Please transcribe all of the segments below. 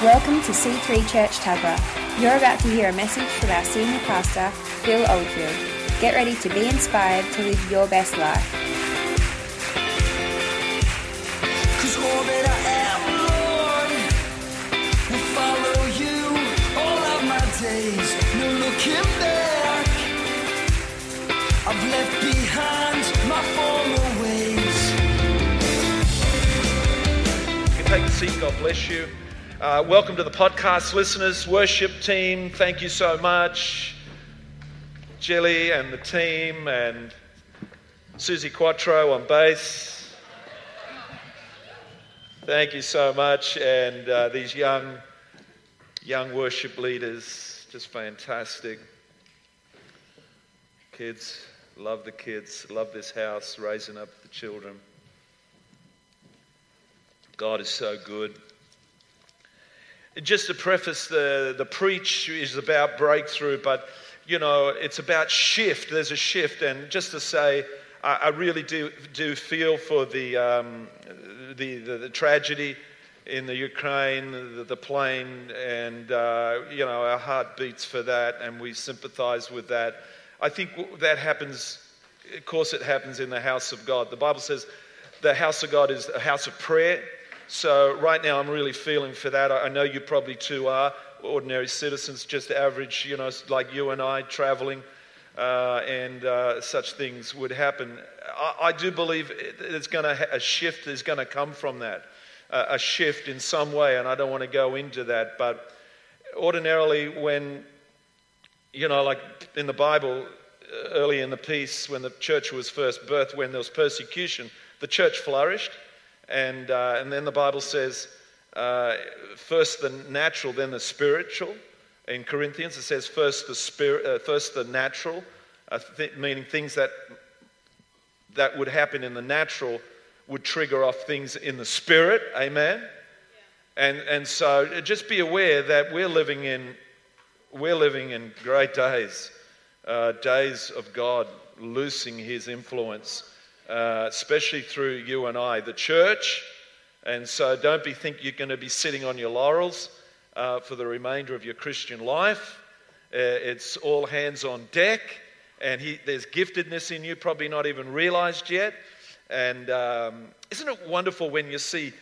Welcome to C3 Church Tuggerah. You're about to hear a message from our senior pastor, Phil Oldfield. Get ready to be inspired to live your best life. Cause all that I am, Lord, will follow you all of my days. No looking back. I've left behind my former ways. You take a seat. God bless you. Uh, welcome to the podcast listeners, worship team. Thank you so much. Jelly and the team, and Suzi Quatro on bass. Thank you so much. And uh, these young, young worship leaders, just fantastic. Kids, love the kids, love this house, raising up the children. God is so good. Just to preface, the, the preach is about breakthrough, but you know, it's about shift. There's a shift. And just to say, I, I really do, do feel for the, um, the, the, the tragedy in the Ukraine, the, the plane, and uh, you know, our heart beats for that, and we sympathize with that. I think that happens, of course, it happens in the house of God. The Bible says the house of God is a house of prayer. So, right now, I'm really feeling for that. I know you probably too are ordinary citizens, just average, you know, like you and I traveling, uh, and uh, such things would happen. I, I do believe it's going to, a shift is going to come from that, uh, a shift in some way, and I don't want to go into that. But ordinarily, when, you know, like in the Bible, early in the piece, when the church was first birthed, when there was persecution, the church flourished. And, uh, and then the Bible says, uh, first the natural, then the spiritual. In Corinthians, it says first the spirit, uh, first the natural, uh, th- meaning things that that would happen in the natural would trigger off things in the spirit. Amen. Yeah. And and so just be aware that we're living in we're living in great days, uh, days of God loosing His influence uh, especially through you and I, the church. And so don't be think you're going to be sitting on your laurels uh, for the remainder of your Christian life. Uh, it's all hands on deck, and he, there's giftedness in you, probably not even realized yet. And um, isn't it wonderful when you see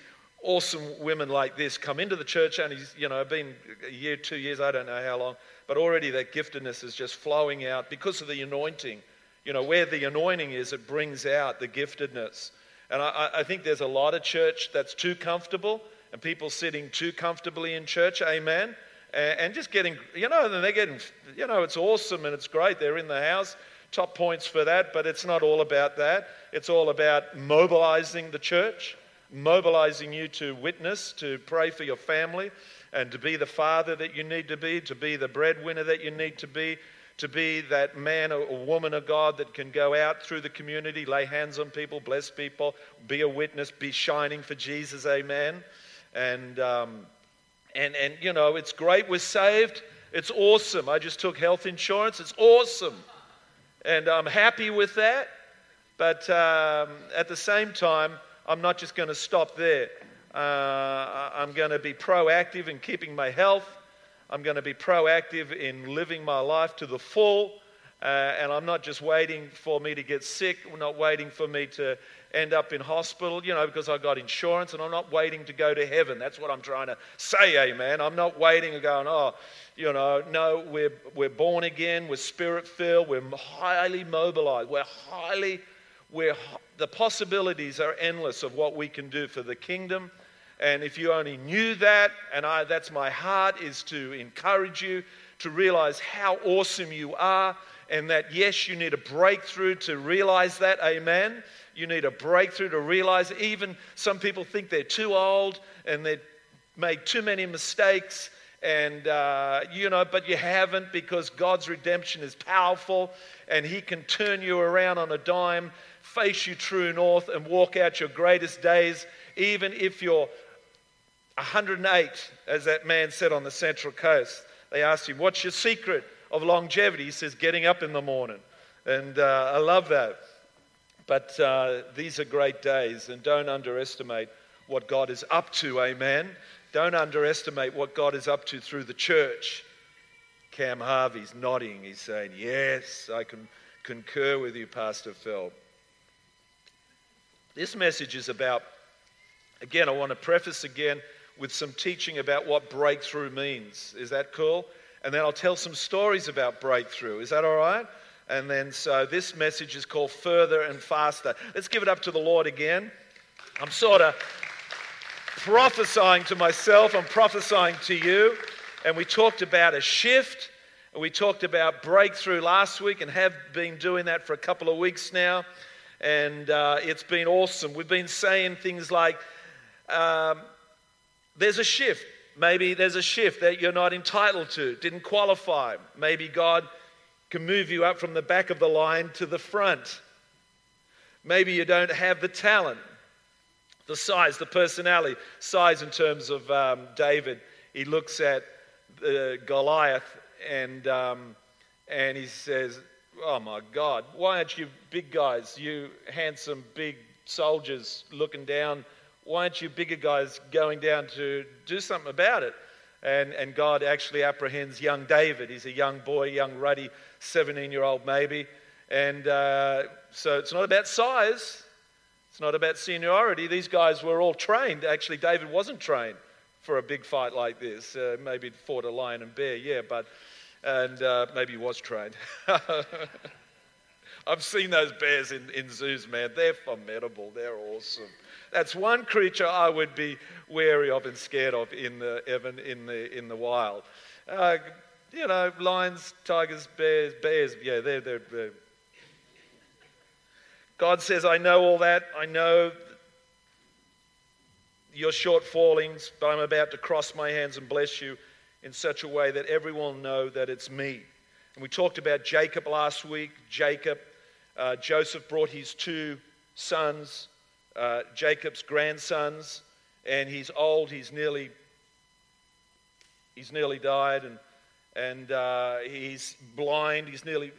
awesome women like this come into the church and he's, you know, been a year, two years, I don't know how long, but already that giftedness is just flowing out because of the anointing you know, where the anointing is, it brings out the giftedness. And I, I think there's a lot of church that's too comfortable and people sitting too comfortably in church, amen. And, just getting, you know, they're getting, you know, it's awesome and it's great. They're in the house, top points for that, but it's not all about that. It's all about mobilizing the church, mobilizing you to witness, to pray for your family, and to be the father that you need to be, to be the breadwinner that you need to be, to be that man or woman of God that can go out through the community, lay hands on people, bless people, be a witness, be shining for Jesus, amen. And, um, and, and you know, it's great we're saved. It's awesome. I just took health insurance. It's awesome. And I'm happy with that. But um, at the same time, I'm not just going to stop there. Uh, I'm going to be proactive in keeping my health. I'm going to be proactive in living my life to the full. Uh, and I'm not just waiting for me to get sick. I'm not waiting for me to end up in hospital, you know, because I got insurance. And I'm not waiting to go to heaven. That's what I'm trying to say, amen. I'm not waiting and going, oh, you know, no, we're, we're born again. We're spirit filled. We're highly mobilized. We're highly, we're, the possibilities are endless of what we can do for the kingdom and if you only knew that, and I, that's my heart, is to encourage you to realize how awesome you are, and that yes, you need a breakthrough to realize that. Amen. You need a breakthrough to realize. Even some people think they're too old and they've made too many mistakes and uh, you know but you haven't because god's redemption is powerful and he can turn you around on a dime face you true north and walk out your greatest days even if you're 108, as that man said on the Central Coast. They asked him, What's your secret of longevity? He says, Getting up in the morning. And uh, I love that. But uh, these are great days, and don't underestimate what God is up to, amen. Don't underestimate what God is up to through the church. Cam Harvey's nodding. He's saying, Yes, I can concur with you, Pastor Phil. This message is about, again, I want to preface again with some teaching about what breakthrough means. Is that cool? And then I'll tell some stories about breakthrough. Is that all right? And then, so this message is called Further and Faster. Let's give it up to the Lord again. I'm sort of prophesying to myself, I'm prophesying to you. And we talked about a shift, and we talked about breakthrough last week, and have been doing that for a couple of weeks now. And uh, it's been awesome. We've been saying things like, um, there's a shift. Maybe there's a shift that you're not entitled to, didn't qualify. Maybe God can move you up from the back of the line to the front. Maybe you don't have the talent, the size, the personality. Size in terms of um, David. He looks at uh, Goliath and, um, and he says, Oh my God, why aren't you big guys, you handsome, big soldiers looking down? Why aren't you bigger guys going down to do something about it? And, and God actually apprehends young David. He's a young boy, young, ruddy 17 year old maybe. And uh, so it's not about size, it's not about seniority. These guys were all trained. Actually, David wasn't trained for a big fight like this. Uh, maybe fought a lion and bear, yeah, but and uh, maybe he was trained. I've seen those bears in, in zoos, man. They're formidable. They're awesome. That's one creature I would be wary of and scared of in the Evan in the in the wild. Uh, you know, lions, tigers, bears, bears. Yeah, they're, they're, they're. God says, "I know all that. I know your shortfallings, but I'm about to cross my hands and bless you." in such a way that everyone will know that it's me. And we talked about Jacob last week. Jacob, uh, Joseph brought his two sons, uh, Jacob's grandsons, and he's old. He's nearly, he's nearly died, and and uh, he's blind. He's nearly,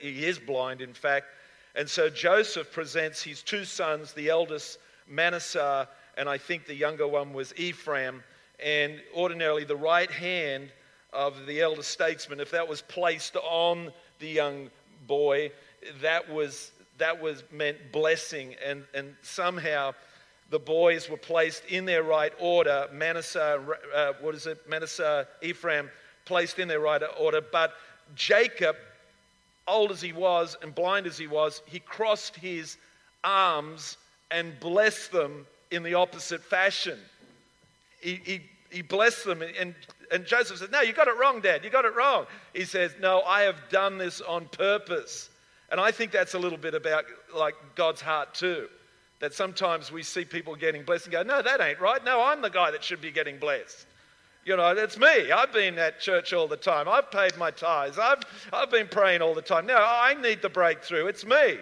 he is blind, in fact. And so Joseph presents his two sons, the eldest Manasseh, and I think the younger one was Ephraim and ordinarily, the right hand of the elder statesman, if that was placed on the young boy, that was, that was meant blessing. And, and somehow the boys were placed in their right order. Manasseh, uh, what is it? Manasseh, Ephraim, placed in their right order. But Jacob, old as he was and blind as he was, he crossed his arms and blessed them in the opposite fashion he, he, he blessed them. And, and Joseph said, No, you got it wrong, Dad. You got it wrong. He says, No, I have done this on purpose. And I think that's a little bit about like God's heart too. That sometimes we see people getting blessed and go, No, that ain't right. No, I'm the guy that should be getting blessed. You know, it's me. I've been at church all the time. I've paid my tithes. I've, I've been praying all the time. Now I need the breakthrough. It's me.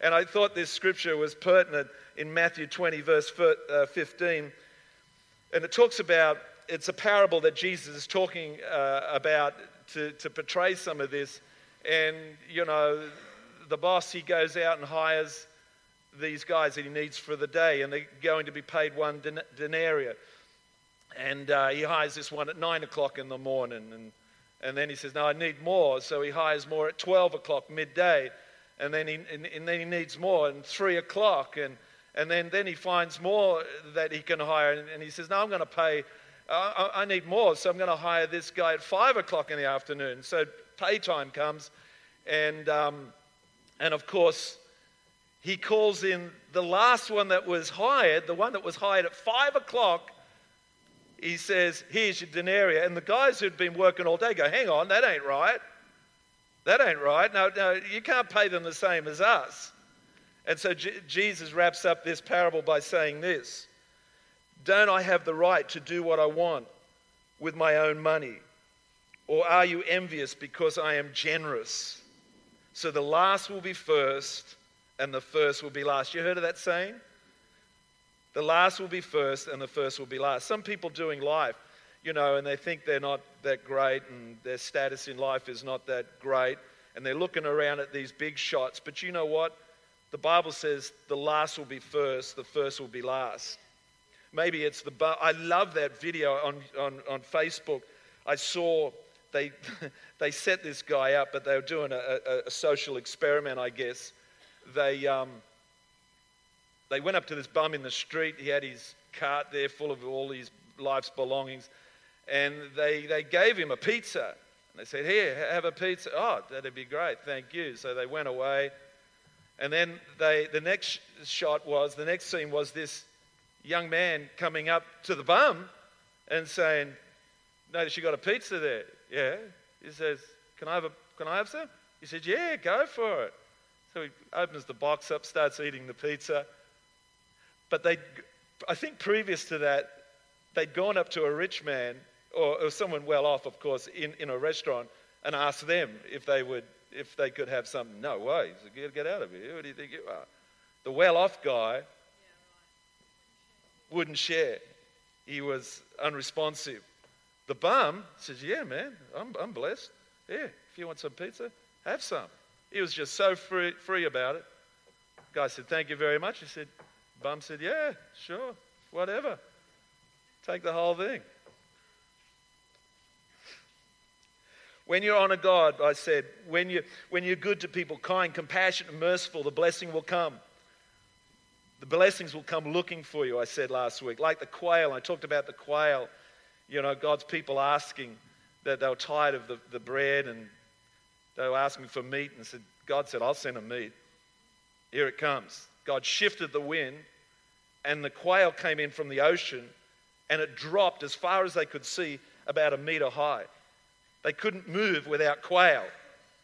And I thought this scripture was pertinent in Matthew 20, verse uh, 15 and it talks about, it's a parable that Jesus is talking uh, about to, to portray some of this. And, you know, the boss, he goes out and hires these guys that he needs for the day, and they're going to be paid one denarii. And uh, he hires this one at 9 o'clock in the morning. And, and then he says, No, I need more. So he hires more at 12 o'clock, midday. And then he, and, and then he needs more at 3 o'clock. And, and then, then he finds more that he can hire. And, and he says, No, I'm going to pay, I, I need more. So I'm going to hire this guy at five o'clock in the afternoon. So pay time comes. And, um, and of course, he calls in the last one that was hired, the one that was hired at five o'clock. He says, Here's your denarii. And the guys who'd been working all day go, Hang on, that ain't right. That ain't right. No, no, you can't pay them the same as us. And so J- Jesus wraps up this parable by saying this Don't I have the right to do what I want with my own money? Or are you envious because I am generous? So the last will be first and the first will be last. You heard of that saying? The last will be first and the first will be last. Some people doing life, you know, and they think they're not that great and their status in life is not that great and they're looking around at these big shots. But you know what? The Bible says the last will be first, the first will be last. maybe it's the. I love that video on, on, on Facebook. I saw they, they set this guy up, but they were doing a, a, a social experiment, I guess. They, um, they went up to this bum in the street. He had his cart there full of all his life's belongings. And they, they gave him a pizza. And they said, Here, have a pizza. Oh, that'd be great. Thank you. So they went away. And then they, the next shot was, the next scene was this young man coming up to the bum and saying, Notice you got a pizza there. Yeah. He says, Can I have, a, can I have some? He said, Yeah, go for it. So he opens the box up, starts eating the pizza. But they, I think previous to that, they'd gone up to a rich man, or, or someone well off, of course, in, in a restaurant, and asked them if they would if they could have something. No way. Get, get out of here. Who do you think you are? The well off guy wouldn't share. He was unresponsive. The bum says, Yeah, man, I'm, I'm blessed. Yeah, if you want some pizza, have some. He was just so free, free about it. Guy said, Thank you very much. He said, Bum said, Yeah, sure, whatever. Take the whole thing. When you honor God, I said, when, you, when you're good to people, kind, compassionate, and merciful, the blessing will come. The blessings will come looking for you, I said last week. Like the quail, I talked about the quail. You know, God's people asking that they were tired of the, the bread and they were asking for meat and said, God said, I'll send them meat. Here it comes. God shifted the wind and the quail came in from the ocean and it dropped as far as they could see about a meter high. They couldn't move without quail.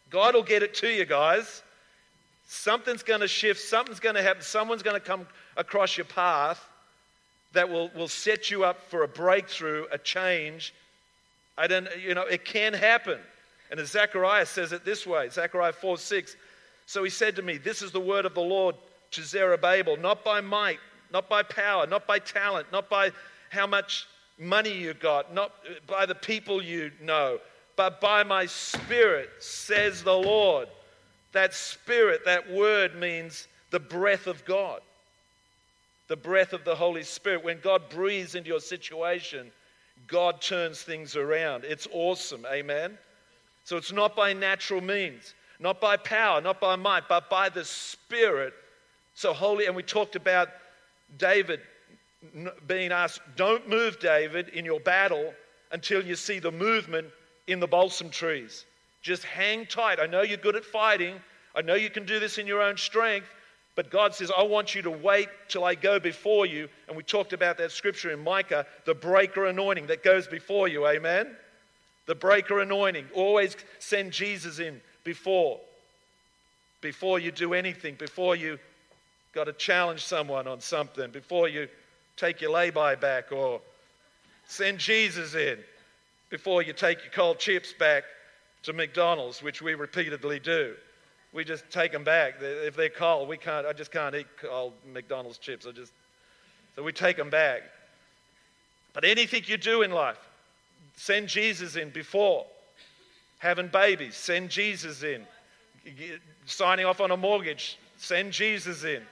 God will get it to you, guys. Something's going to shift, something's going to happen, someone's going to come across your path that will, will set you up for a breakthrough, a change. I don't, you know, it can happen. And as Zechariah says it this way Zechariah 4 6. So he said to me, This is the word of the Lord to Zerubbabel, not by might, not by power, not by talent, not by how much money you got, not by the people you know, but by my spirit, says the Lord. That spirit, that word means the breath of God, the breath of the Holy Spirit. When God breathes into your situation, God turns things around. It's awesome. Amen. So it's not by natural means, not by power, not by might, but by the Spirit. So holy, and we talked about David being asked, Don't move, David, in your battle until you see the movement in the balsam trees. Just hang tight. I know you're good at fighting. I know you can do this in your own strength. But God says, I want you to wait till I go before you. And we talked about that scripture in Micah, the breaker anointing that goes before you. Amen? The breaker anointing. Always send Jesus in before. Before you do anything, before you got to challenge someone on something, before you take your lay-by back or send Jesus in before you take your cold chips back to McDonald's, which we repeatedly do. We just take them back. If they're cold, we can't, I just can't eat cold McDonald's chips. I just, so we take them back. But anything you do in life, send Jesus in before. Having babies, send Jesus in. Signing off on a mortgage, send Jesus in.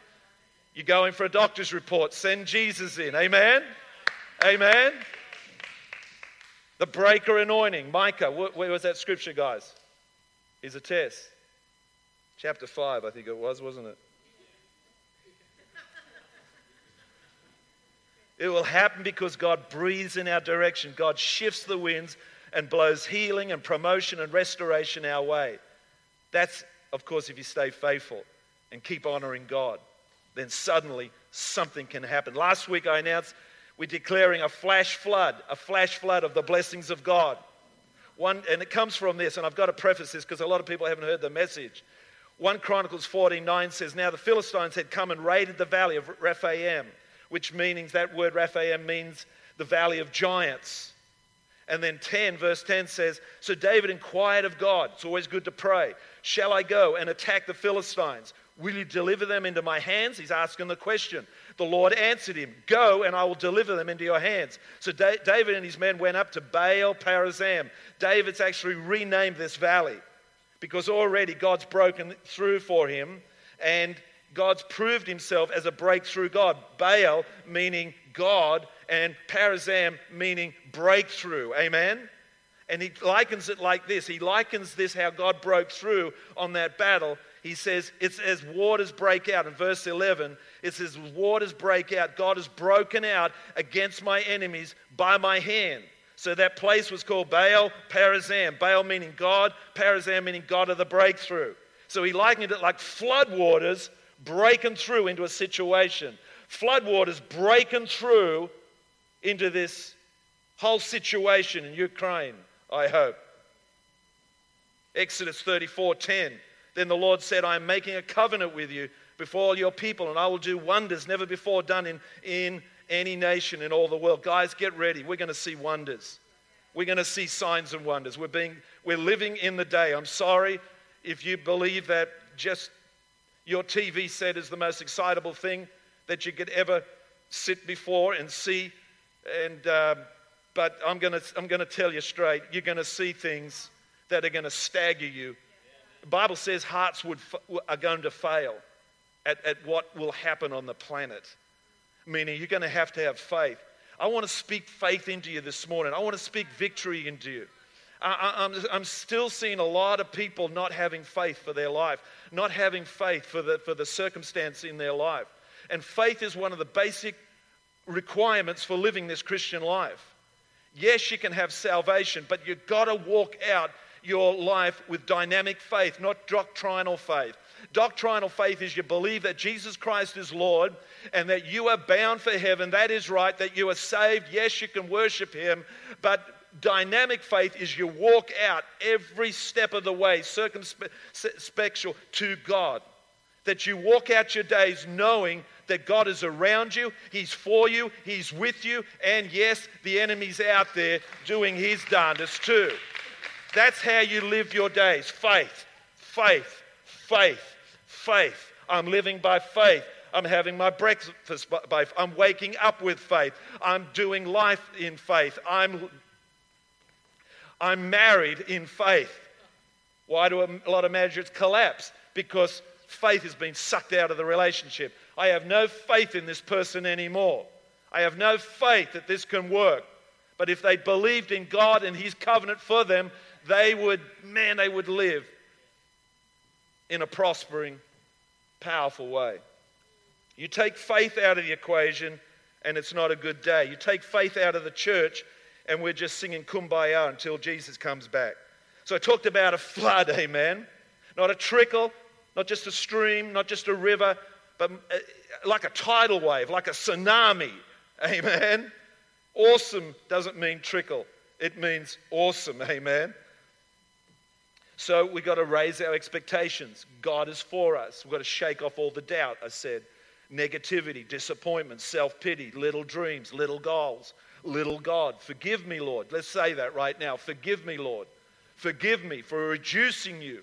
You're going for a doctor's report, send Jesus in. Amen? Amen? The breaker anointing. Micah, where was that scripture, guys? Is a test. Chapter 5, I think it was, wasn't it? It will happen because God breathes in our direction. God shifts the winds and blows healing and promotion and restoration our way. That's, of course, if you stay faithful and keep honoring God. Then suddenly something can happen. Last week I announced we're declaring a flash flood, a flash flood of the blessings of God. One, and it comes from this, and I've got to preface this because a lot of people haven't heard the message. 1 Chronicles 14:9 says, Now the Philistines had come and raided the valley of Rephaim, which means that word Rephaim means the valley of giants. And then 10, verse 10 says, So David inquired of God, it's always good to pray, Shall I go and attack the Philistines? Will you deliver them into my hands? He's asking the question. The Lord answered him, Go and I will deliver them into your hands. So David and his men went up to Baal Perazim. David's actually renamed this valley because already God's broken through for him and God's proved himself as a breakthrough God. Baal meaning God, and parazam meaning breakthrough. Amen? And he likens it like this. He likens this how God broke through on that battle. He says, it's as waters break out. In verse 11, it says, waters break out. God has broken out against my enemies by my hand. So that place was called Baal Parazam. Baal meaning God, Parazam meaning God of the breakthrough. So he likened it like floodwaters breaking through into a situation. Floodwaters breaking through into this whole situation in Ukraine, I hope. Exodus 34:10 Then the Lord said, I am making a covenant with you before all your people, and I will do wonders never before done in, in any nation in all the world. Guys, get ready. We're going to see wonders. We're going to see signs and wonders. We're, being, we're living in the day. I'm sorry if you believe that just your TV set is the most excitable thing that you could ever sit before and see. And, uh, but I'm going to I'm going to tell you straight, you're going to see things that are going to stagger you. The Bible says hearts would, are going to fail at, at what will happen on the planet meaning you're going to have to have faith. I want to speak faith into you this morning. I want to speak victory into you. I, am I'm, I'm still seeing a lot of people not having faith for their life, not having faith for the, for the circumstance in their life. And faith is one of the basic requirements for living this Christian life. Yes, you can have salvation, but you've got to walk out your life with dynamic faith, not doctrinal faith. Doctrinal faith is you believe that Jesus Christ is Lord and that you are bound for heaven. That is right, that you are saved. Yes, you can worship Him, but dynamic faith is you walk out every step of the way, circumspect to God. That you walk out your days knowing that God is around you, He's for you, He's with you, and yes, the enemy's out there doing his darndest too. That's how you live your days faith, faith, faith, faith. I'm living by faith. I'm having my breakfast by faith. I'm waking up with faith. I'm doing life in faith. I'm, I'm married in faith. Why do a lot of marriages collapse? Because faith has been sucked out of the relationship. I have no faith in this person anymore. I have no faith that this can work. But if they believed in God and His covenant for them, they would, man, they would live in a prospering, powerful way. You take faith out of the equation, and it's not a good day. You take faith out of the church, and we're just singing kumbaya until Jesus comes back. So I talked about a flood, amen. Not a trickle, not just a stream, not just a river, but uh, like a tidal wave, like a tsunami, amen. Awesome doesn't mean trickle, it means awesome, amen. So we've got to raise our expectations. God is for us. We've got to shake off all the doubt, I said. Negativity, disappointment, self pity, little dreams, little goals, little God. Forgive me, Lord. Let's say that right now. Forgive me, Lord. Forgive me for reducing you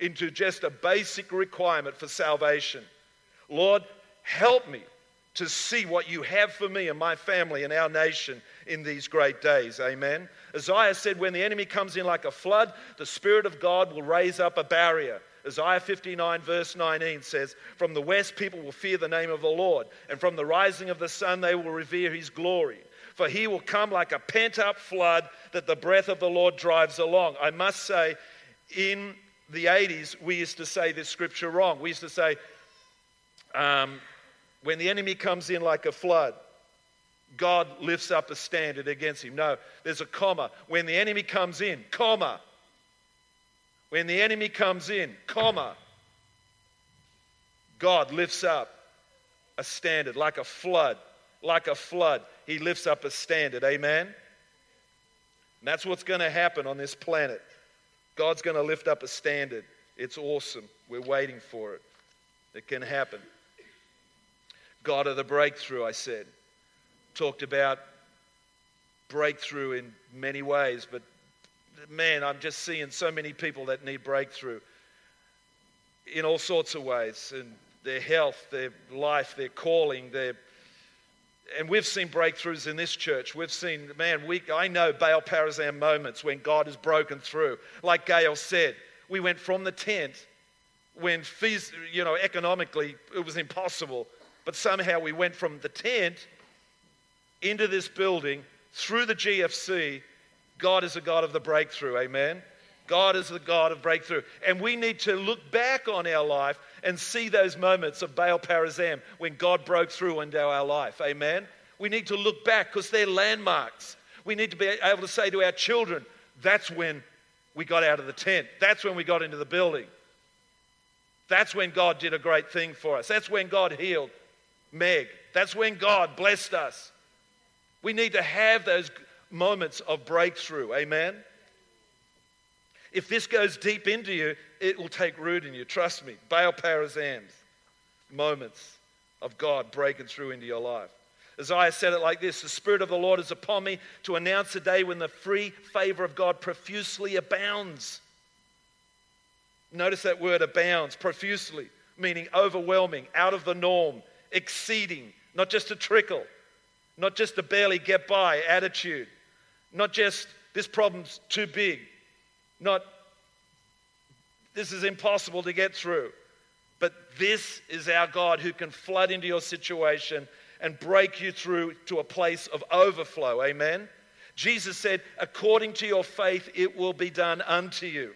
into just a basic requirement for salvation. Lord, help me to see what you have for me and my family and our nation in these great days. Amen. Isaiah said, When the enemy comes in like a flood, the Spirit of God will raise up a barrier. Isaiah 59, verse 19 says, From the west, people will fear the name of the Lord, and from the rising of the sun, they will revere his glory. For he will come like a pent up flood that the breath of the Lord drives along. I must say, in the 80s, we used to say this scripture wrong. We used to say, um, when the enemy comes in like a flood, God lifts up a standard against him. No, there's a comma. When the enemy comes in, comma. When the enemy comes in, comma. God lifts up a standard like a flood. Like a flood, he lifts up a standard. Amen? And that's what's going to happen on this planet. God's going to lift up a standard. It's awesome. We're waiting for it. It can happen. God of the breakthrough, I said. Talked about breakthrough in many ways, but man, I'm just seeing so many people that need breakthrough in all sorts of ways in their health, their life, their calling, their and we've seen breakthroughs in this church. We've seen, man, we, I know Baal Parazam moments when God has broken through. Like Gail said, we went from the tent when, you know, economically it was impossible but somehow we went from the tent into this building through the GFC, God is a God of the breakthrough. Amen. God is the God of breakthrough. And we need to look back on our life and see those moments of Baal Perazim when God broke through into our life. Amen. We need to look back because they're landmarks. We need to be able to say to our children, that's when we got out of the tent. That's when we got into the building. That's when God did a great thing for us. That's when God healed Meg. That's when God blessed us. We need to have those moments of breakthrough. Amen. If this goes deep into you, it will take root in you. Trust me. Baal Perazim's moments of God breaking through into your life. Isaiah said it like this The Spirit of the Lord is upon me to announce a day when the free favor of God profusely abounds. Notice that word abounds, profusely, meaning overwhelming, out of the norm, exceeding, not just a trickle, not just a barely get by attitude, not just this problem's too big, not this is impossible to get through. But this is our God who can flood into your situation and break you through to a place of overflow. Amen. Jesus said, according to your faith, it will be done unto you.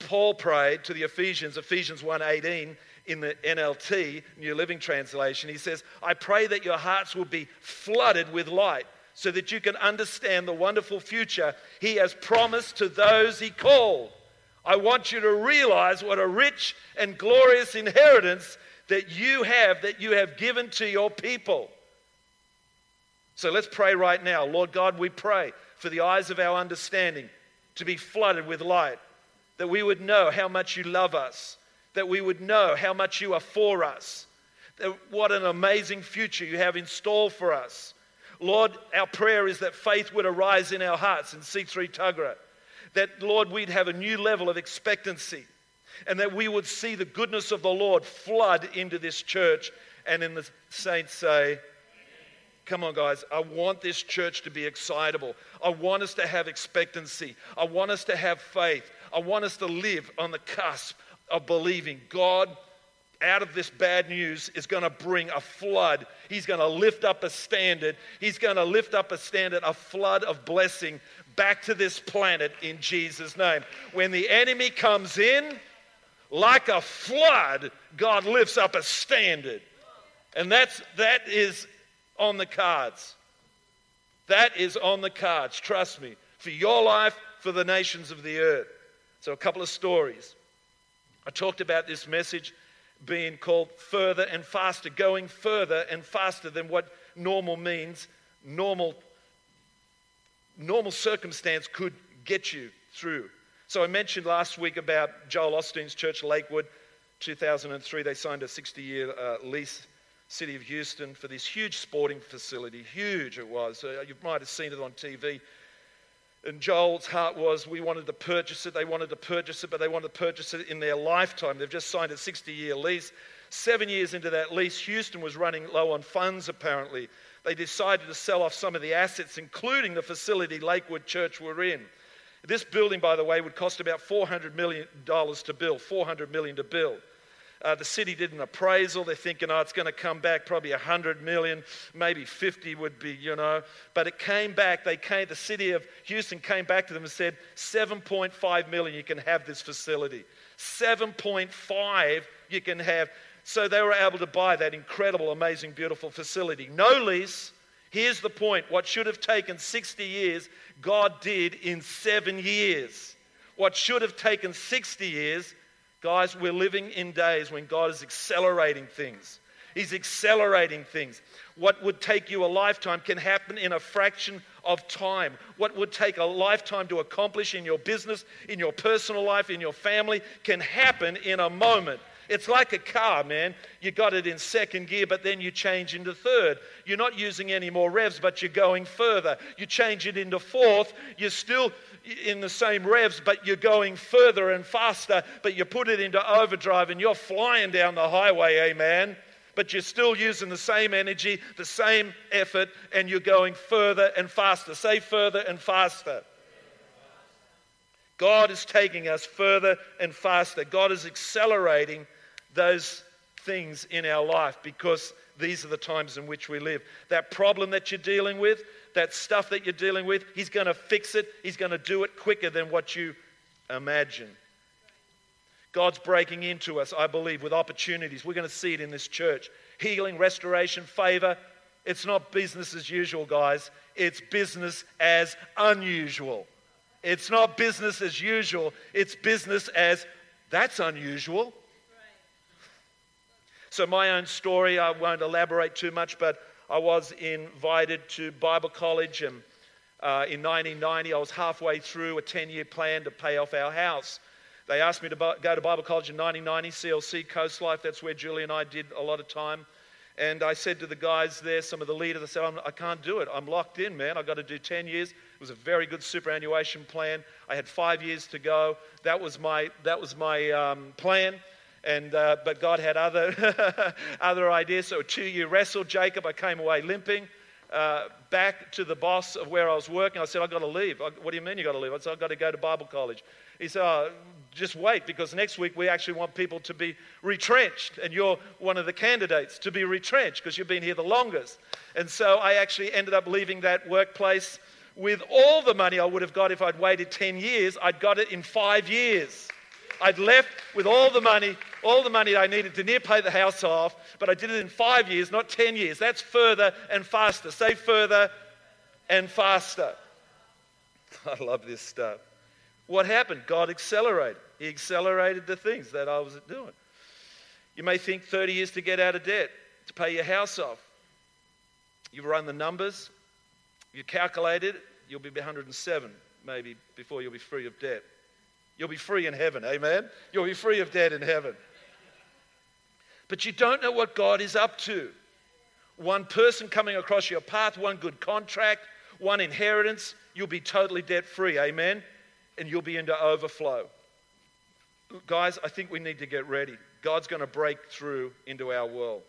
Paul prayed to the Ephesians, Ephesians 1:18 in the NLT, New Living Translation. He says, "I pray that your hearts will be flooded with light so that you can understand the wonderful future he has promised to those he called. I want you to realize what a rich and glorious inheritance that you have, that you have given to your people. So let's pray right now. Lord God, we pray for the eyes of our understanding to be flooded with light, that we would know how much you love us, that we would know how much you are for us, that what an amazing future you have in store for us. Lord, our prayer is that faith would arise in our hearts in C3 Tuggerah, that, Lord, we'd have a new level of expectancy and that we would see the goodness of the Lord flood into this church. And in the saints say, Come on, guys. I want this church to be excitable. I want us to have expectancy. I want us to have faith. I want us to live on the cusp of believing God out of this bad news is going to bring a flood. He's going to lift up a standard. He's going to lift up a standard, a flood of blessing back to this planet in Jesus' name. When the enemy comes in, like a flood, God lifts up a standard. And that's, that is on the cards. That is on the cards, trust me, for your life, for the nations of the earth. So, a couple of stories. I talked about this message being called further and faster, going further and faster than what normal means, normal, normal circumstance could get you through. So I mentioned last week about Joel Osteen's church, Lakewood, 2003. They signed a 60 year uh, lease, City of Houston, for this huge sporting facility. Huge it was. Uh, you might have seen it on TV. And Joel's heart was we wanted to purchase it. They wanted to purchase it, but they wanted to purchase it in their lifetime. They've just signed a 60 year lease. Seven years into that lease, Houston was running low on funds, apparently. They decided to sell off some of the assets, including the facility Lakewood Church were in. This building, by the way, would cost about $400 million to build, 400 million to build. Uh, the city did an appraisal. They're thinking, oh, it's going to come back probably 100 million, maybe 50 would be, you know. But it came back. They came, the city of Houston came back to them and said, 7.5 million, you can have this facility. 7.5 you can have. So they were able to buy that incredible, amazing, beautiful facility. No lease. Here's the point what should have taken 60 years God did in seven years. What should have taken 60 years, guys, we're living in days when God is accelerating things. He's accelerating things. What would take you a lifetime can happen in a fraction of time. What would take a lifetime to accomplish in your business, in your personal life, in your family, can happen in a moment. It's like a car, man. You got it in second gear, but then you change into third. You're not using any more revs, but you're going further. You change it into fourth. You're still in the same revs, but you're going further and faster. But you put it into overdrive and you're flying down the highway, amen. But you're still using the same energy, the same effort, and you're going further and faster. Say further and faster. God is taking us further and faster. God is accelerating those things in our life because these are the times in which we live. That problem that you're dealing with, that stuff that you're dealing with, He's going to fix it. He's going to do it quicker than what you imagine. God's breaking into us, I believe, with opportunities. We're going to see it in this church healing, restoration, favor. It's not business as usual, guys. It's business as unusual. It's not business as usual. It's business as that's unusual. So, my own story, I won't elaborate too much, but I was invited to Bible college and, uh, in 1990. I was halfway through a 10 year plan to pay off our house. They asked me to go to Bible college in 1990, CLC Coast Life. That's where Julie and I did a lot of time. And I said to the guys there, some of the leaders, I said, I can't do it. I'm locked in, man. I've got to do 10 years. It was a very good superannuation plan. I had five years to go. That was my, that was my um, plan. And, uh, but God had other, other ideas. So two year wrestle, Jacob, I came away limping. Uh, back to the boss of where I was working. I said, I've got to leave. I, what do you mean You've got to leave? I said, I've got to go to Bible college. He said, oh, just wait because next week we actually want people to be retrenched. And you're one of the candidates to be retrenched because you've been here the longest. And so I actually ended up leaving that workplace with all the money I would have got if I'd waited 10 years. I'd got it in five years. I'd left with all the money, all the money I needed to near pay the house off, but I did it in five years, not 10 years. That's further and faster. Say further and faster. I love this stuff. What happened? God accelerated. He accelerated the things that I was doing. You may think 30 years to get out of debt, to pay your house off. You've run the numbers, you calculated, you'll be 107 maybe before you'll be free of debt. You'll be free in heaven, amen? You'll be free of debt in heaven. But you don't know what God is up to. One person coming across your path, one good contract, one inheritance, you'll be totally debt free, amen? And you'll be into overflow. Guys, I think we need to get ready. God's going to break through into our world.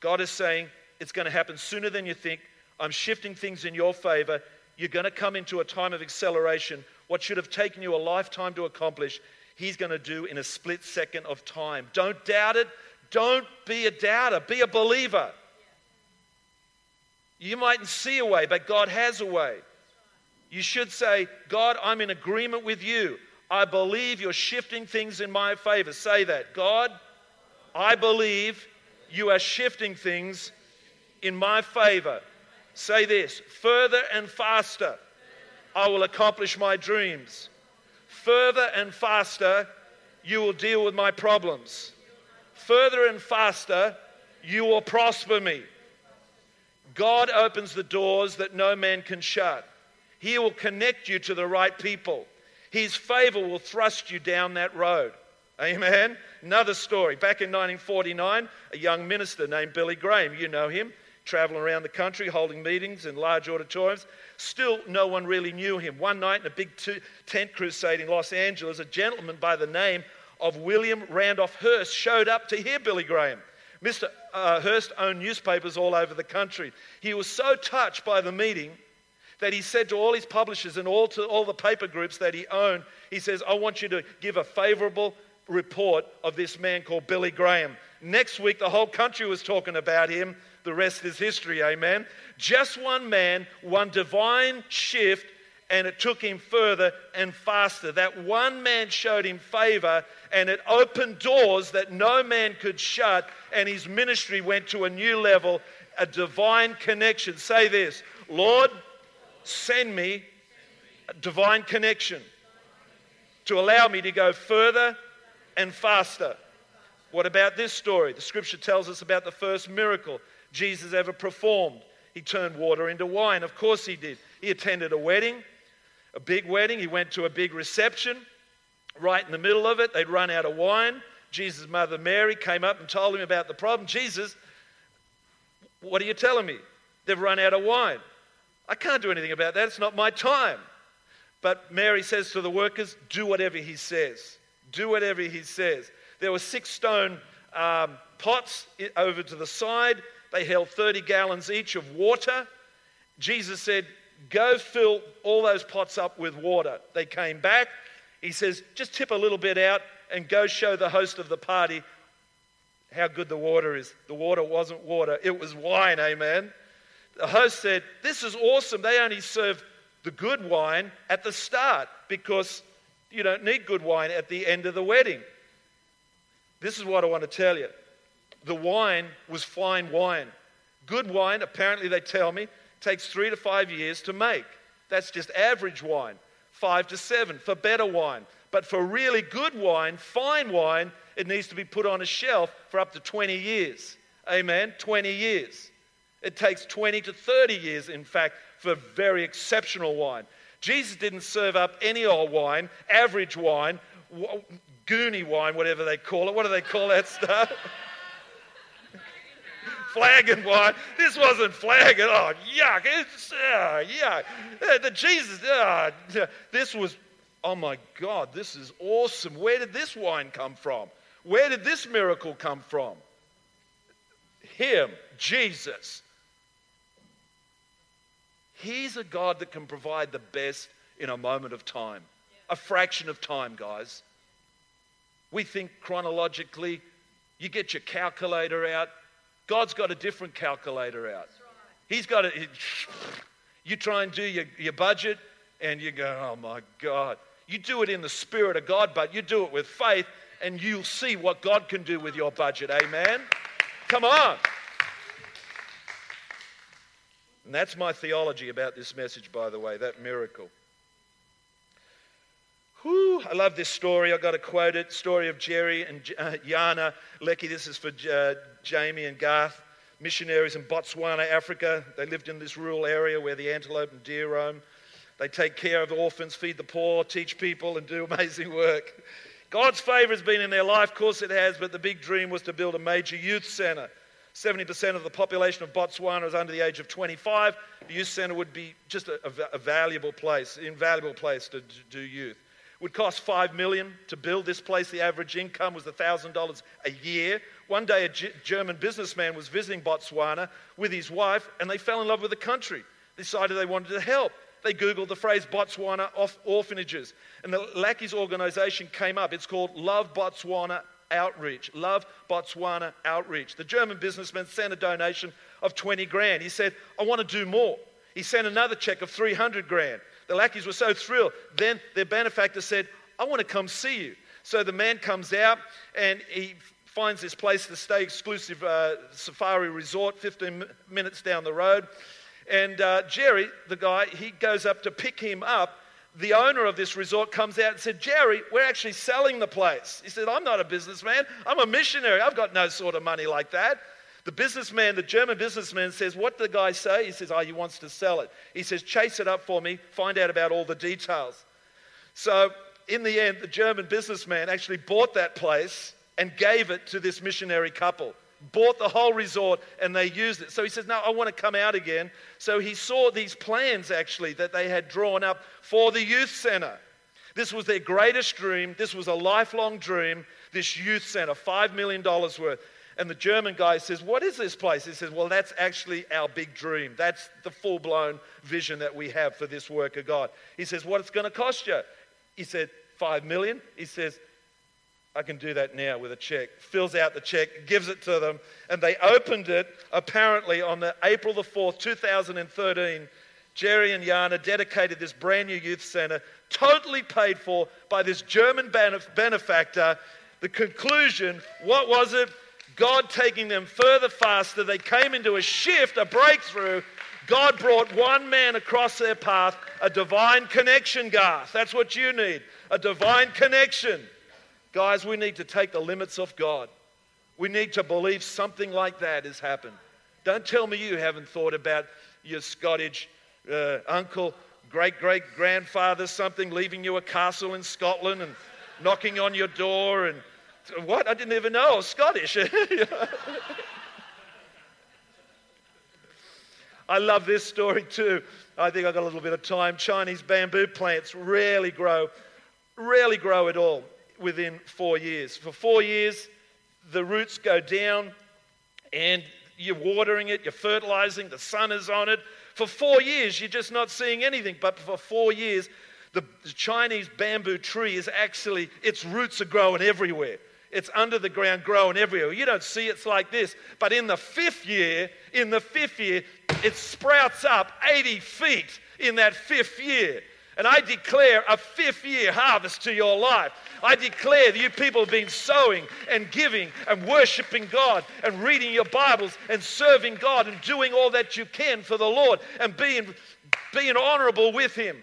God is saying it's going to happen sooner than you think. I'm shifting things in your favor. You're going to come into a time of acceleration what should have taken you a lifetime to accomplish, He's going to do in a split second of time. Don't doubt it. Don't be a doubter. Be a believer. You mightn't see a way, but God has a way. You should say, God, I'm in agreement with you. I believe you're shifting things in my favor. Say that. God, I believe you are shifting things in my favor. Say this further and faster. I will accomplish my dreams. Further and faster, you will deal with my problems. Further and faster, you will prosper me. God opens the doors that no man can shut. He will connect you to the right people. His favor will thrust you down that road. Amen. Another story. Back in 1949, a young minister named Billy Graham, you know him, traveling around the country holding meetings in large auditoriums. Still, no one really knew him. One night in a big tent crusade in Los Angeles, a gentleman by the name of William Randolph Hearst showed up to hear Billy Graham. Mr. Uh, Hearst owned newspapers all over the country. He was so touched by the meeting that he said to all his publishers and all to all the paper groups that he owned, he says, I want you to give a favorable report of this man called Billy Graham. Next week, the whole country was talking about him. The rest is history, amen. Just one man, one divine shift, and it took him further and faster. That one man showed him favor, and it opened doors that no man could shut, and his ministry went to a new level, a divine connection. Say this Lord, send me a divine connection to allow me to go further and faster. What about this story? The scripture tells us about the first miracle Jesus ever performed. He turned water into wine. Of course, he did. He attended a wedding, a big wedding. He went to a big reception. Right in the middle of it, they'd run out of wine. Jesus' mother Mary came up and told him about the problem. Jesus, what are you telling me? They've run out of wine. I can't do anything about that. It's not my time. But Mary says to the workers, Do whatever he says. Do whatever he says. There were six stone um, pots over to the side. They held 30 gallons each of water. Jesus said, Go fill all those pots up with water. They came back. He says, Just tip a little bit out and go show the host of the party how good the water is. The water wasn't water, it was wine, amen. The host said, This is awesome. They only serve the good wine at the start because you don't need good wine at the end of the wedding. This is what I want to tell you. The wine was fine wine. Good wine, apparently, they tell me, takes three to five years to make. That's just average wine. Five to seven for better wine. But for really good wine, fine wine, it needs to be put on a shelf for up to 20 years. Amen? 20 years. It takes 20 to 30 years, in fact, for very exceptional wine. Jesus didn't serve up any old wine, average wine, goony wine, whatever they call it. What do they call that stuff? flagon wine. This wasn't flagging. Oh, yuck. It's, uh, yuck. Uh, the Jesus, uh, this was, oh my God, this is awesome. Where did this wine come from? Where did this miracle come from? Him, Jesus. He's a God that can provide the best in a moment of time, a fraction of time, guys. We think chronologically, you get your calculator out. God's got a different calculator out. He's got a. You try and do your, your budget, and you go, oh my God. You do it in the spirit of God, but you do it with faith, and you'll see what God can do with your budget. Amen? Come on. And that's my theology about this message, by the way, that miracle. Whew, I love this story. I've got to quote it. Story of Jerry and uh, Yana Lackey. This is for uh, Jamie and Garth, missionaries in Botswana, Africa. They lived in this rural area where the antelope and deer roam. They take care of orphans, feed the poor, teach people, and do amazing work. God's favor has been in their life, of course it has, but the big dream was to build a major youth center. 70% of the population of Botswana is under the age of 25. The youth center would be just a, a, a valuable place, invaluable place to, to do youth. It would cost five million to build this place. The average income was $1,000 a year. One day, a G- German businessman was visiting Botswana with his wife, and they fell in love with the country. Decided they wanted to help. They Googled the phrase Botswana orphanages, and the Lackey's organization came up. It's called Love Botswana Outreach. Love Botswana Outreach. The German businessman sent a donation of 20 grand. He said, I want to do more. He sent another check of 300 grand. The lackeys were so thrilled. Then their benefactor said, I want to come see you. So the man comes out and he finds this place to stay, exclusive uh, safari resort, 15 minutes down the road. And uh, Jerry, the guy, he goes up to pick him up the owner of this resort comes out and said, Jerry, we're actually selling the place. He said, I'm not a businessman. I'm a missionary. I've got no sort of money like that. The businessman, the German businessman says, What did the guy say? He says, Oh, he wants to sell it. He says, Chase it up for me, find out about all the details. So, in the end, the German businessman actually bought that place and gave it to this missionary couple bought the whole resort and they used it. So he says, No, I want to come out again. So he saw these plans actually that they had drawn up for the youth center. This was their greatest dream. This was a lifelong dream, this youth center, $5 million worth. And the German guy says, What is this place? He says, Well, that's actually our big dream. That's the full blown vision that we have for this work of God. He says, What it's going to cost you? He said, Five million. He says, I can do that now with a check. Fills out the check, gives it to them, and they opened it apparently on the April the 4th, 2013. Jerry and Yana dedicated this brand new youth center, totally paid for by this German benefactor. The conclusion, what was it? God taking them further faster. They came into a shift, a breakthrough. God brought one man across their path, a divine connection, Garth. That's what you need a divine connection. Guys, we need to take the limits off God. We need to believe something like that has happened. Don't tell me you haven't thought about your Scottish uh, uncle, great great grandfather, something, leaving you a castle in Scotland and knocking on your door and what? I didn't even know I was Scottish. I love this story too. I think I've got a little bit of time. Chinese bamboo plants rarely grow, rarely grow at all within four years. For four years, the roots go down and you're watering it, you're fertilizing, the sun is on it. For four years, you're just not seeing anything. But for four years, the Chinese bamboo tree is actually, its roots are growing everywhere. It's under the ground, growing everywhere. You don't see it's like this. But in the fifth year, in the fifth year, it sprouts up 80 feet in that fifth year. And I declare a fifth year harvest to your life. I declare that you people have been sowing and giving and worshiping God and reading your Bibles and serving God and doing all that you can for the Lord and being, being honorable with Him,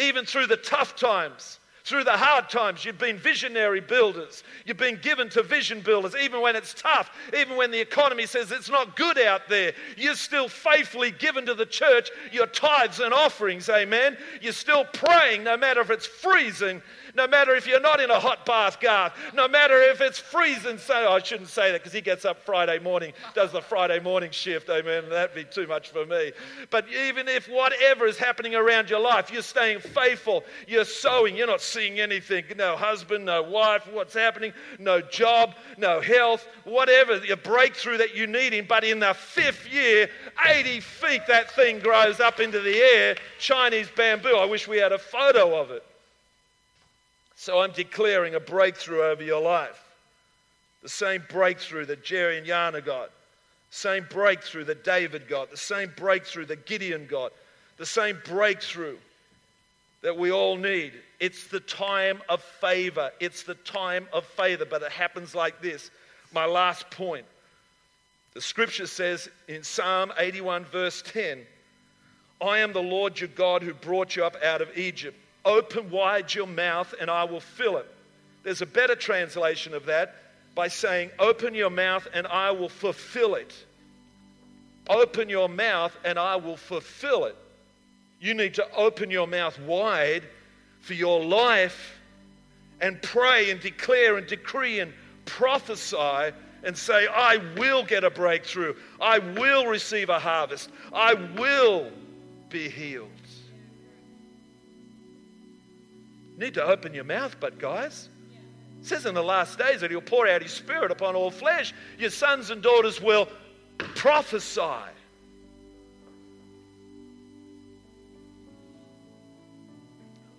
even through the tough times. Through the hard times, you've been visionary builders. You've been given to vision builders, even when it's tough, even when the economy says it's not good out there. You're still faithfully given to the church your tithes and offerings, amen. You're still praying, no matter if it's freezing no matter if you're not in a hot bath, Garth, no matter if it's freezing. So, oh, I shouldn't say that because he gets up Friday morning, does the Friday morning shift. Amen. That'd be too much for me. But even if whatever is happening around your life, you're staying faithful, you're sowing, you're not seeing anything. No husband, no wife, what's happening, no job, no health, whatever, your breakthrough that you need in. But in the fifth year, 80 feet, that thing grows up into the air, Chinese bamboo. I wish we had a photo of it. So I'm declaring a breakthrough over your life. The same breakthrough that Jerry and Yana got, same breakthrough that David got, the same breakthrough that Gideon got, the same breakthrough that we all need. It's the time of favor. It's the time of favor, but it happens like this. My last point. The scripture says in Psalm 81, verse 10 I am the Lord your God who brought you up out of Egypt. Open wide your mouth and I will fill it. There's a better translation of that by saying, Open your mouth and I will fulfill it. Open your mouth and I will fulfill it. You need to open your mouth wide for your life and pray and declare and decree and prophesy and say, I will get a breakthrough. I will receive a harvest. I will be healed. Need to open your mouth, but guys, it says in the last days that he'll pour out his spirit upon all flesh. Your sons and daughters will prophesy.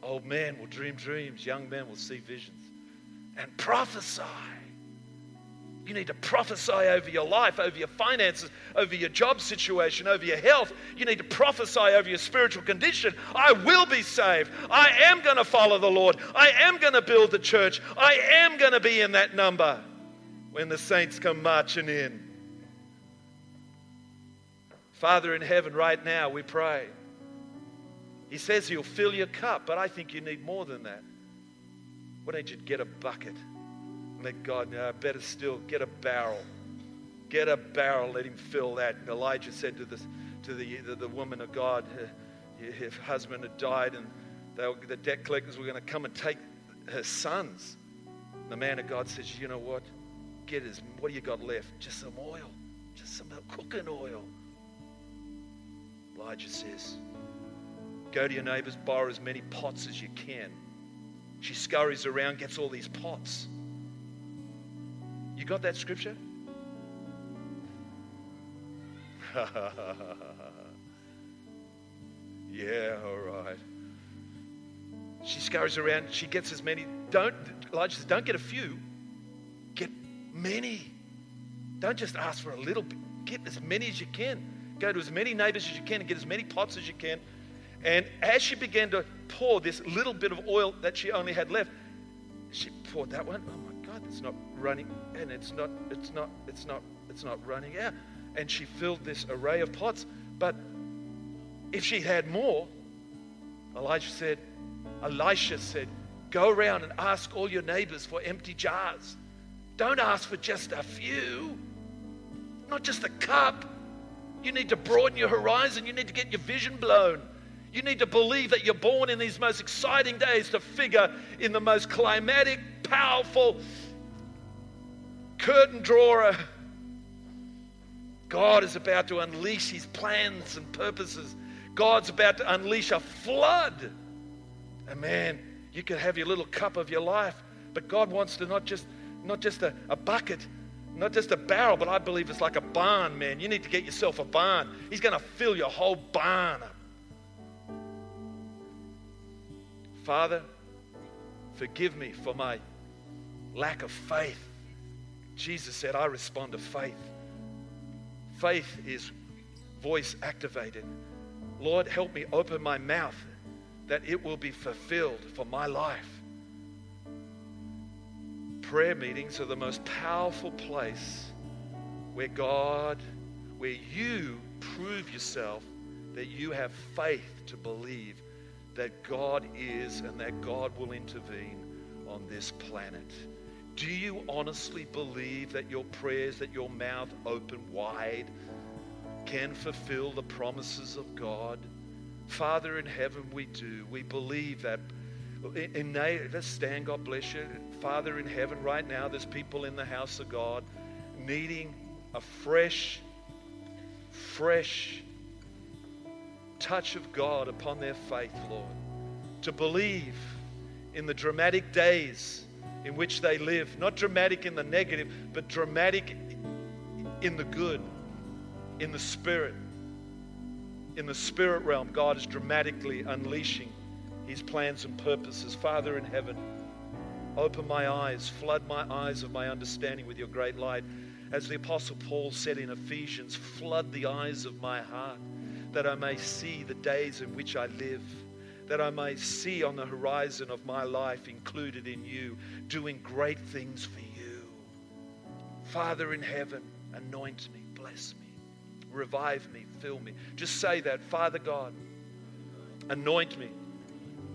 Old men will dream dreams, young men will see visions and prophesy. You need to prophesy over your life, over your finances, over your job situation, over your health. You need to prophesy over your spiritual condition. I will be saved. I am going to follow the Lord. I am going to build the church. I am going to be in that number when the saints come marching in. Father in heaven, right now, we pray. He says he'll fill your cup, but I think you need more than that. Why don't you get a bucket? Let God know. Better still, get a barrel. Get a barrel, let him fill that. And Elijah said to, this, to the, the, the woman of God, her, her husband had died, and were, the debt collectors were going to come and take her sons. The man of God says, You know what? Get his, what do you got left? Just some oil, just some cooking oil. Elijah says, Go to your neighbors, borrow as many pots as you can. She scurries around, gets all these pots. You got that scripture? yeah, all right. She scurries around. She gets as many. Don't, Elijah says, don't get a few. Get many. Don't just ask for a little bit. Get as many as you can. Go to as many neighbors as you can and get as many pots as you can. And as she began to pour this little bit of oil that she only had left, she poured that one. It's not running and it's not it's not it's not it's not running out. And she filled this array of pots. But if she had more elijah said elisha said go around and ask all your neighbors for empty jars. Don't ask for just a few not just a cup. You need to broaden your horizon. You need to get your vision blown. You need to believe that you're born in these most exciting days to figure in the most climatic, powerful, curtain drawer. Uh, God is about to unleash his plans and purposes. God's about to unleash a flood. And man, you can have your little cup of your life, but God wants to not just not just a, a bucket, not just a barrel, but I believe it's like a barn, man. You need to get yourself a barn. He's going to fill your whole barn up. Father, forgive me for my lack of faith. Jesus said, I respond to faith. Faith is voice activated. Lord, help me open my mouth that it will be fulfilled for my life. Prayer meetings are the most powerful place where God, where you prove yourself that you have faith to believe that God is and that God will intervene on this planet. Do you honestly believe that your prayers, that your mouth open wide, can fulfill the promises of God? Father in heaven, we do. We believe that. In, let's stand, God bless you. Father in heaven, right now, there's people in the house of God needing a fresh, fresh touch of God upon their faith, Lord. To believe in the dramatic days in which they live, not dramatic in the negative, but dramatic in the good, in the spirit. In the spirit realm, God is dramatically unleashing his plans and purposes. Father in heaven, open my eyes, flood my eyes of my understanding with your great light. As the Apostle Paul said in Ephesians, flood the eyes of my heart that I may see the days in which I live, that I may see on the horizon of my life included in you, doing great things for you. Father in heaven, anoint me, bless me, revive me, fill me. Just say that, Father God, anoint me,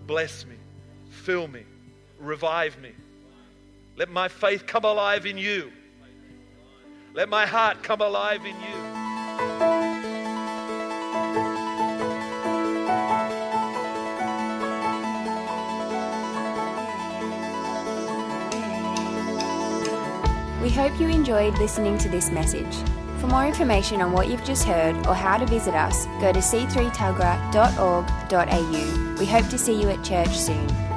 bless me, fill me, revive me. Let my faith come alive in you. Let my heart come alive in you. Hope you enjoyed listening to this message. For more information on what you've just heard or how to visit us, go to c3tuggerah.org.au. We hope to see you at church soon.